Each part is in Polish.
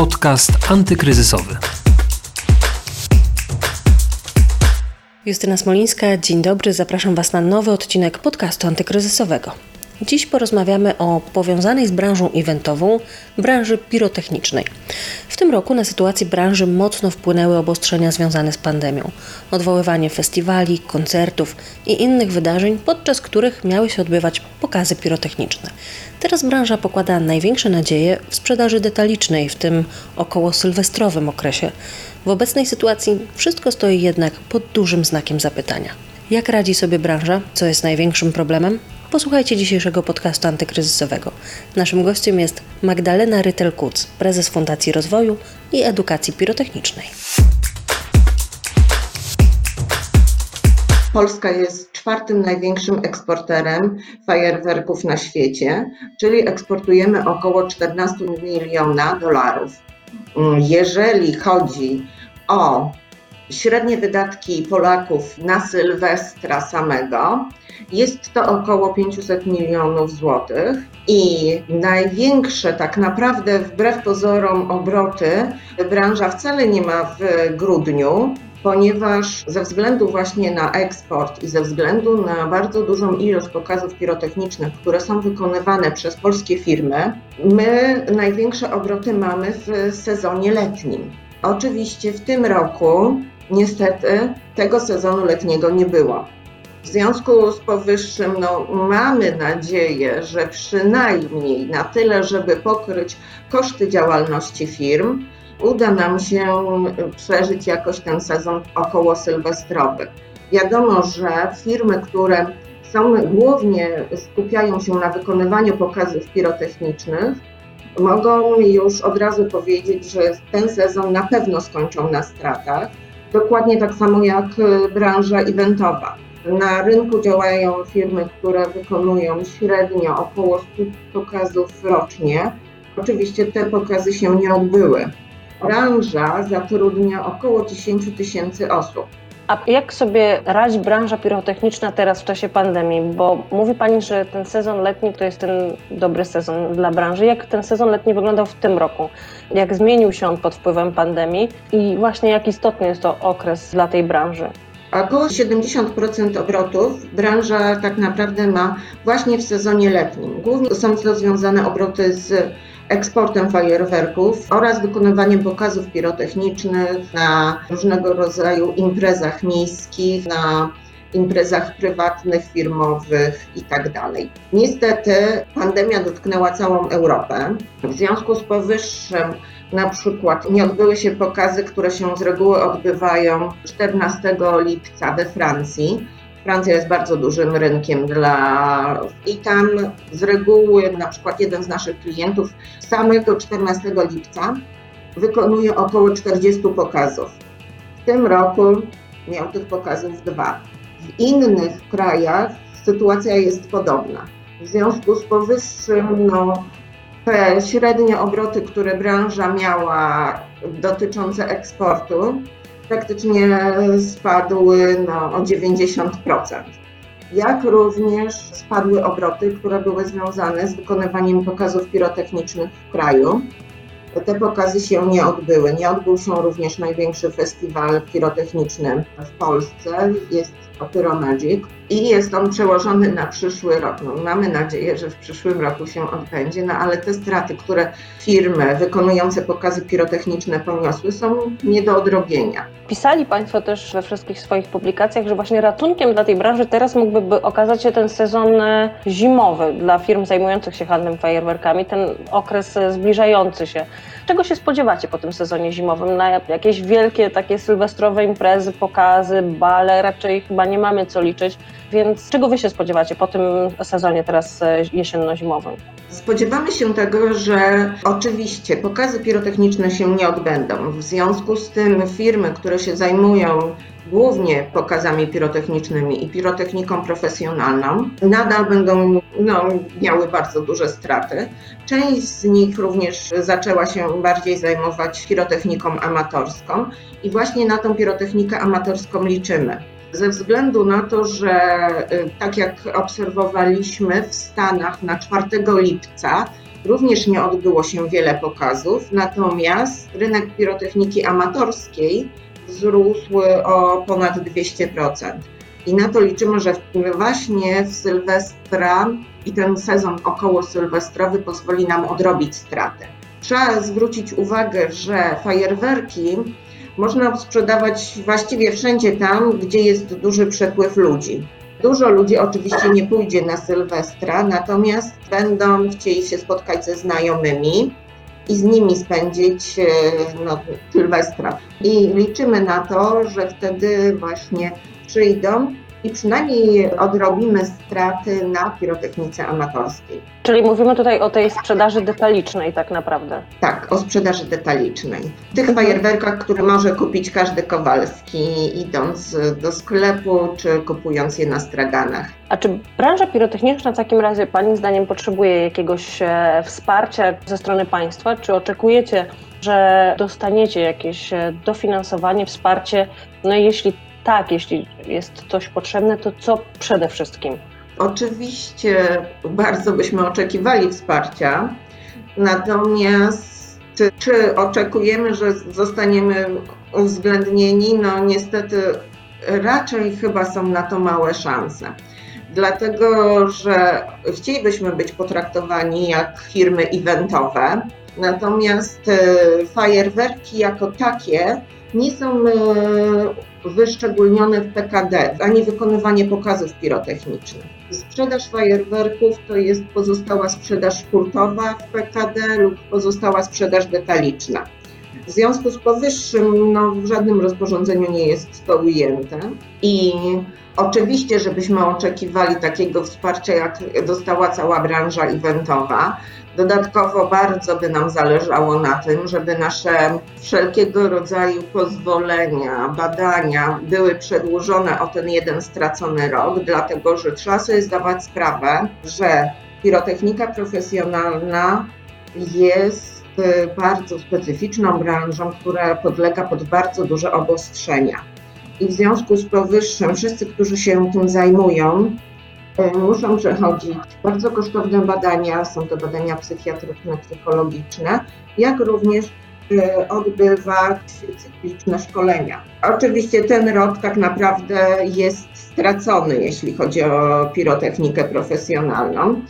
Podcast antykryzysowy. Justyna Smolińska, dzień dobry. Zapraszam Was na nowy odcinek podcastu antykryzysowego. Dziś porozmawiamy o powiązanej z branżą eventową branży pirotechnicznej. W tym roku na sytuację branży mocno wpłynęły obostrzenia związane z pandemią. Odwoływanie festiwali, koncertów i innych wydarzeń, podczas których miały się odbywać pokazy pirotechniczne. Teraz branża pokłada największe nadzieje w sprzedaży detalicznej, w tym około sylwestrowym okresie. W obecnej sytuacji wszystko stoi jednak pod dużym znakiem zapytania. Jak radzi sobie branża? Co jest największym problemem? Posłuchajcie dzisiejszego podcastu antykryzysowego. Naszym gościem jest Magdalena Rytel-Kuc, prezes Fundacji Rozwoju i Edukacji Pirotechnicznej. Polska jest czwartym największym eksporterem fajerwerków na świecie, czyli eksportujemy około 14 miliona dolarów. Jeżeli chodzi o średnie wydatki Polaków na Sylwestra samego, jest to około 500 milionów złotych i największe tak naprawdę wbrew pozorom obroty branża wcale nie ma w grudniu, ponieważ ze względu właśnie na eksport i ze względu na bardzo dużą ilość pokazów pirotechnicznych, które są wykonywane przez polskie firmy, my największe obroty mamy w sezonie letnim. Oczywiście w tym roku niestety tego sezonu letniego nie było. W związku z powyższym no, mamy nadzieję, że przynajmniej na tyle, żeby pokryć koszty działalności firm, uda nam się przeżyć jakoś ten sezon około sylwestrowy. Wiadomo, że firmy, które są głównie skupiają się na wykonywaniu pokazów pirotechnicznych, mogą już od razu powiedzieć, że ten sezon na pewno skończą na stratach. Dokładnie tak samo jak branża eventowa. Na rynku działają firmy, które wykonują średnio około 100 pokazów rocznie. Oczywiście te pokazy się nie odbyły. Branża zatrudnia około 10 tysięcy osób. A jak sobie radzi branża pirotechniczna teraz w czasie pandemii? Bo mówi Pani, że ten sezon letni to jest ten dobry sezon dla branży. Jak ten sezon letni wyglądał w tym roku? Jak zmienił się on pod wpływem pandemii i właśnie jak istotny jest to okres dla tej branży? Około 70% obrotów branża tak naprawdę ma właśnie w sezonie letnim. Głównie są to związane obroty z eksportem fajerwerków oraz wykonywaniem pokazów pirotechnicznych na różnego rodzaju imprezach miejskich, na imprezach prywatnych, firmowych itd. Tak Niestety pandemia dotknęła całą Europę. W związku z powyższym na przykład nie odbyły się pokazy, które się z reguły odbywają 14 lipca we Francji. Francja jest bardzo dużym rynkiem dla i tam z reguły na przykład jeden z naszych klientów samego 14 lipca wykonuje około 40 pokazów. W tym roku miał tych pokazów dwa. W innych krajach sytuacja jest podobna. W związku z powyższym no, te średnie obroty, które branża miała dotyczące eksportu, praktycznie spadły no, o 90%. Jak również spadły obroty, które były związane z wykonywaniem pokazów pirotechnicznych w kraju. Te pokazy się nie odbyły. Nie odbył się również największy festiwal pirotechniczny w Polsce. Jest to Pyromagic i jest on przełożony na przyszły rok. No, mamy nadzieję, że w przyszłym roku się odbędzie, no ale te straty, które firmy wykonujące pokazy pirotechniczne poniosły, są nie do odrobienia. Pisali Państwo też we wszystkich swoich publikacjach, że właśnie ratunkiem dla tej branży teraz mógłby okazać się ten sezon e, zimowy dla firm zajmujących się handlem fajerwerkami, ten okres e, zbliżający się. Czego się spodziewacie po tym sezonie zimowym? Na jakieś wielkie takie sylwestrowe imprezy, pokazy, bale? Raczej chyba nie mamy co liczyć. Więc czego Wy się spodziewacie po tym sezonie teraz e, jesienno-zimowym? Spodziewamy się tego, że oczywiście pokazy pirotechniczne się nie odbędą. W związku z tym firmy, które się zajmują głównie pokazami pirotechnicznymi i pirotechniką profesjonalną, nadal będą no, miały bardzo duże straty. Część z nich również zaczęła się bardziej zajmować pirotechniką amatorską i właśnie na tą pirotechnikę amatorską liczymy. Ze względu na to, że y, tak jak obserwowaliśmy w Stanach na 4 lipca, również nie odbyło się wiele pokazów, natomiast rynek pirotechniki amatorskiej wzrósł o ponad 200%. I na to liczymy, że właśnie w Sylwestra i ten sezon około sylwestrowy pozwoli nam odrobić stratę. Trzeba zwrócić uwagę, że fajerwerki można sprzedawać właściwie wszędzie tam, gdzie jest duży przepływ ludzi. Dużo ludzi oczywiście nie pójdzie na Sylwestra, natomiast będą chcieli się spotkać ze znajomymi i z nimi spędzić e, no, Sylwestra. I liczymy na to, że wtedy właśnie przyjdą i przynajmniej odrobimy straty na pirotechnice amatorskiej. Czyli mówimy tutaj o tej sprzedaży detalicznej tak naprawdę. Tak, o sprzedaży detalicznej. Tych fajerwerkach, które może kupić każdy Kowalski, idąc do sklepu czy kupując je na straganach. A czy branża pirotechniczna w takim razie Pani zdaniem potrzebuje jakiegoś e, wsparcia ze strony państwa? Czy oczekujecie, że dostaniecie jakieś e, dofinansowanie, wsparcie? No i jeśli tak, jeśli jest coś potrzebne, to co przede wszystkim? Oczywiście bardzo byśmy oczekiwali wsparcia, natomiast czy, oczekujemy, że zostaniemy uwzględnieni? No niestety raczej chyba są na to małe szanse. Dlatego, że chcielibyśmy być potraktowani jak firmy eventowe, natomiast e, fajerwerki jako takie nie są e, wyszczególnione w PKD, ani wykonywanie pokazów pirotechnicznych. Sprzedaż fajerwerków to jest pozostała sprzedaż hurtowa w PKD lub pozostała sprzedaż detaliczna. W związku z powyższym no, w żadnym rozporządzeniu nie jest to ujęte i oczywiście, żebyśmy oczekiwali takiego wsparcia, jak dostała cała branża eventowa, Dodatkowo bardzo by nam zależało na tym, żeby nasze wszelkiego rodzaju pozwolenia, badania były przedłużone o ten jeden stracony rok, dlatego że trzeba sobie zdawać sprawę, że pirotechnika profesjonalna jest y, bardzo specyficzną branżą, która podlega pod bardzo duże obostrzenia. I w związku z powyższym wszyscy, którzy się tym zajmują, muszą przechodzić bardzo kosztowne badania, są to badania psychiatryczne, psychologiczne, jak również e, odbywać cykliczne szkolenia. Oczywiście ten rok tak naprawdę jest stracony, jeśli chodzi o pirotechnikę profesjonalną,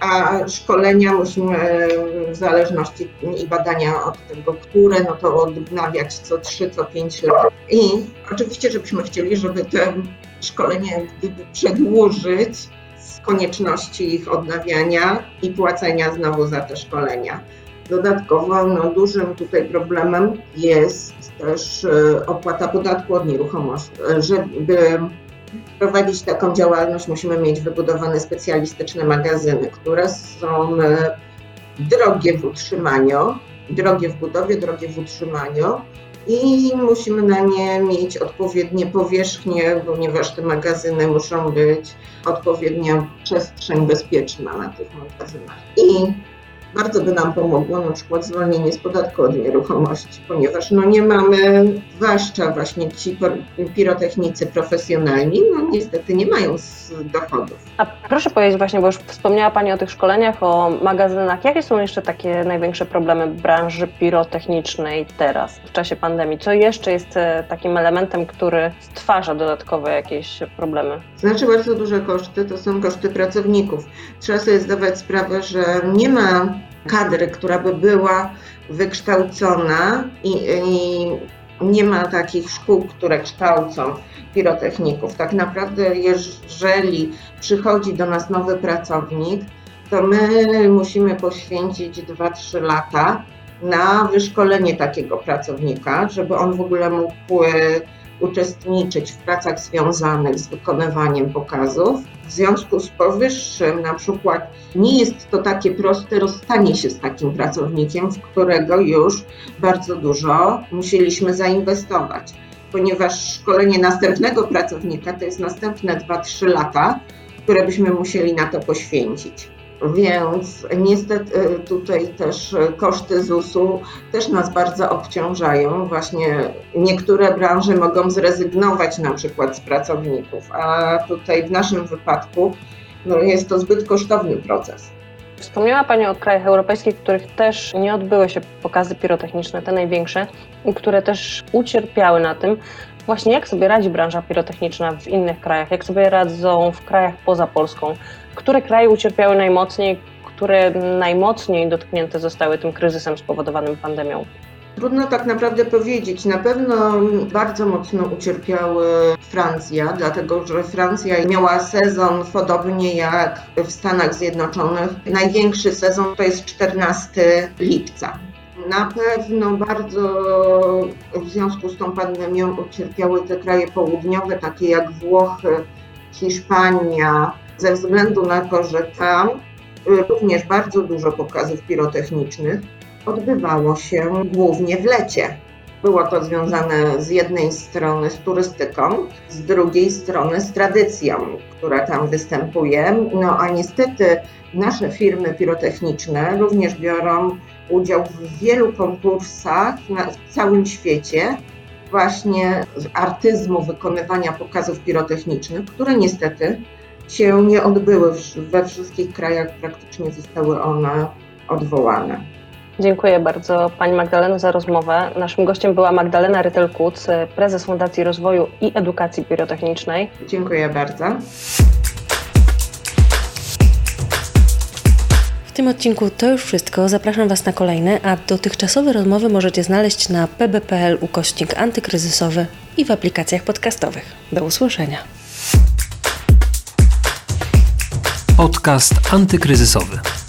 a szkolenia musimy w zależności i badania od tego, które, no to odnawiać co 3, co 5 lat. I oczywiście, żebyśmy chcieli, żeby te szkolenia gdyby przedłużyć z konieczności ich odnawiania i płacenia znowu za te szkolenia. Dodatkowo no, dużym tutaj problemem jest też e, opłata podatku od nieruchomości. Żeby prowadzić taką działalność, musimy mieć wybudowane specjalistyczne magazyny, które są e, drogie w utrzymaniu, drogie w budowie, drogie w utrzymaniu i musimy na nie mieć odpowiednie powierzchnie, ponieważ te magazyny muszą być odpowiednia przestrzeń bezpieczna na tych magazynach. I bardzo by nam pomogło na przykład zwolnienie z podatku od nieruchomości, ponieważ no nie mamy, zwłaszcza właśnie ci pirotechnicy profesjonalni, no niestety nie mają dochodów. A proszę powiedzieć właśnie, bo już wspomniała Pani o tych szkoleniach, o magazynach. Jakie są jeszcze takie największe problemy branży pirotechnicznej teraz, w czasie pandemii? Co jeszcze jest e, takim elementem, który stwarza dodatkowe jakieś problemy? Znaczy bardzo duże koszty to są koszty pracowników. Trzeba sobie zdawać sprawę, że nie ma kadry, która by była wykształcona i, i nie ma takich szkół, które kształcą pirotechników. Tak naprawdę, jeżeli przychodzi do nas nowy pracownik, to my musimy poświęcić 2-3 lata na wyszkolenie takiego pracownika, żeby on w ogóle mógł uczestniczyć w pracach związanych z wykonywaniem pokazów. W związku z powyższym, na przykład, nie jest to takie proste rozstanie się z takim pracownikiem, w którego już bardzo dużo musieliśmy zainwestować, ponieważ szkolenie następnego pracownika to jest następne 2-3 lata, które byśmy musieli na to poświęcić. Więc niestety e, tutaj też e, koszty ZUS-u też nas bardzo obciążają. Właśnie niektóre branże mogą zrezygnować na przykład z pracowników, a tutaj w naszym wypadku no, jest to zbyt kosztowny proces. Wspomniała Pani o krajach europejskich, w których też nie odbyły się pokazy pirotechniczne, te największe, które też ucierpiały na tym. Właśnie jak sobie radzi branża pirotechniczna w innych krajach, jak sobie radzą w krajach poza Polską? Które kraje ucierpiały najmocniej, które najmocniej dotknięte zostały tym kryzysem spowodowanym pandemią? Trudno tak naprawdę powiedzieć. Na pewno bardzo mocno ucierpiała Francja, dlatego że Francja miała sezon podobnie jak w Stanach Zjednoczonych. Największy sezon to jest 14 lipca. Na pewno bardzo w związku z tą pandemią ucierpiały te kraje południowe, takie jak Włochy, Hiszpania, ze względu na to, że tam również bardzo dużo pokazów pirotechnicznych odbywało się głównie w lecie. Było to związane z jednej strony z turystyką, z drugiej strony z tradycją, która tam występuje. No a niestety nasze firmy pirotechniczne również biorą udział w wielu konkursach na, w całym świecie, właśnie z artyzmu wykonywania pokazów pirotechnicznych, które niestety się nie odbyły we wszystkich krajach, praktycznie zostały one odwołane. Dziękuję bardzo Pani Magdaleno za rozmowę. Naszym gościem była Magdalena Rytel-Kuc, prezes Fundacji Rozwoju i Edukacji Pirotechnicznej. Dziękuję bardzo. W tym odcinku to już wszystko. Zapraszam Was na kolejne, a dotychczasowe rozmowy możecie znaleźć na pb.pl ukośnik antykryzysowy i w aplikacjach podcastowych. Do usłyszenia. Podcast antykryzysowy.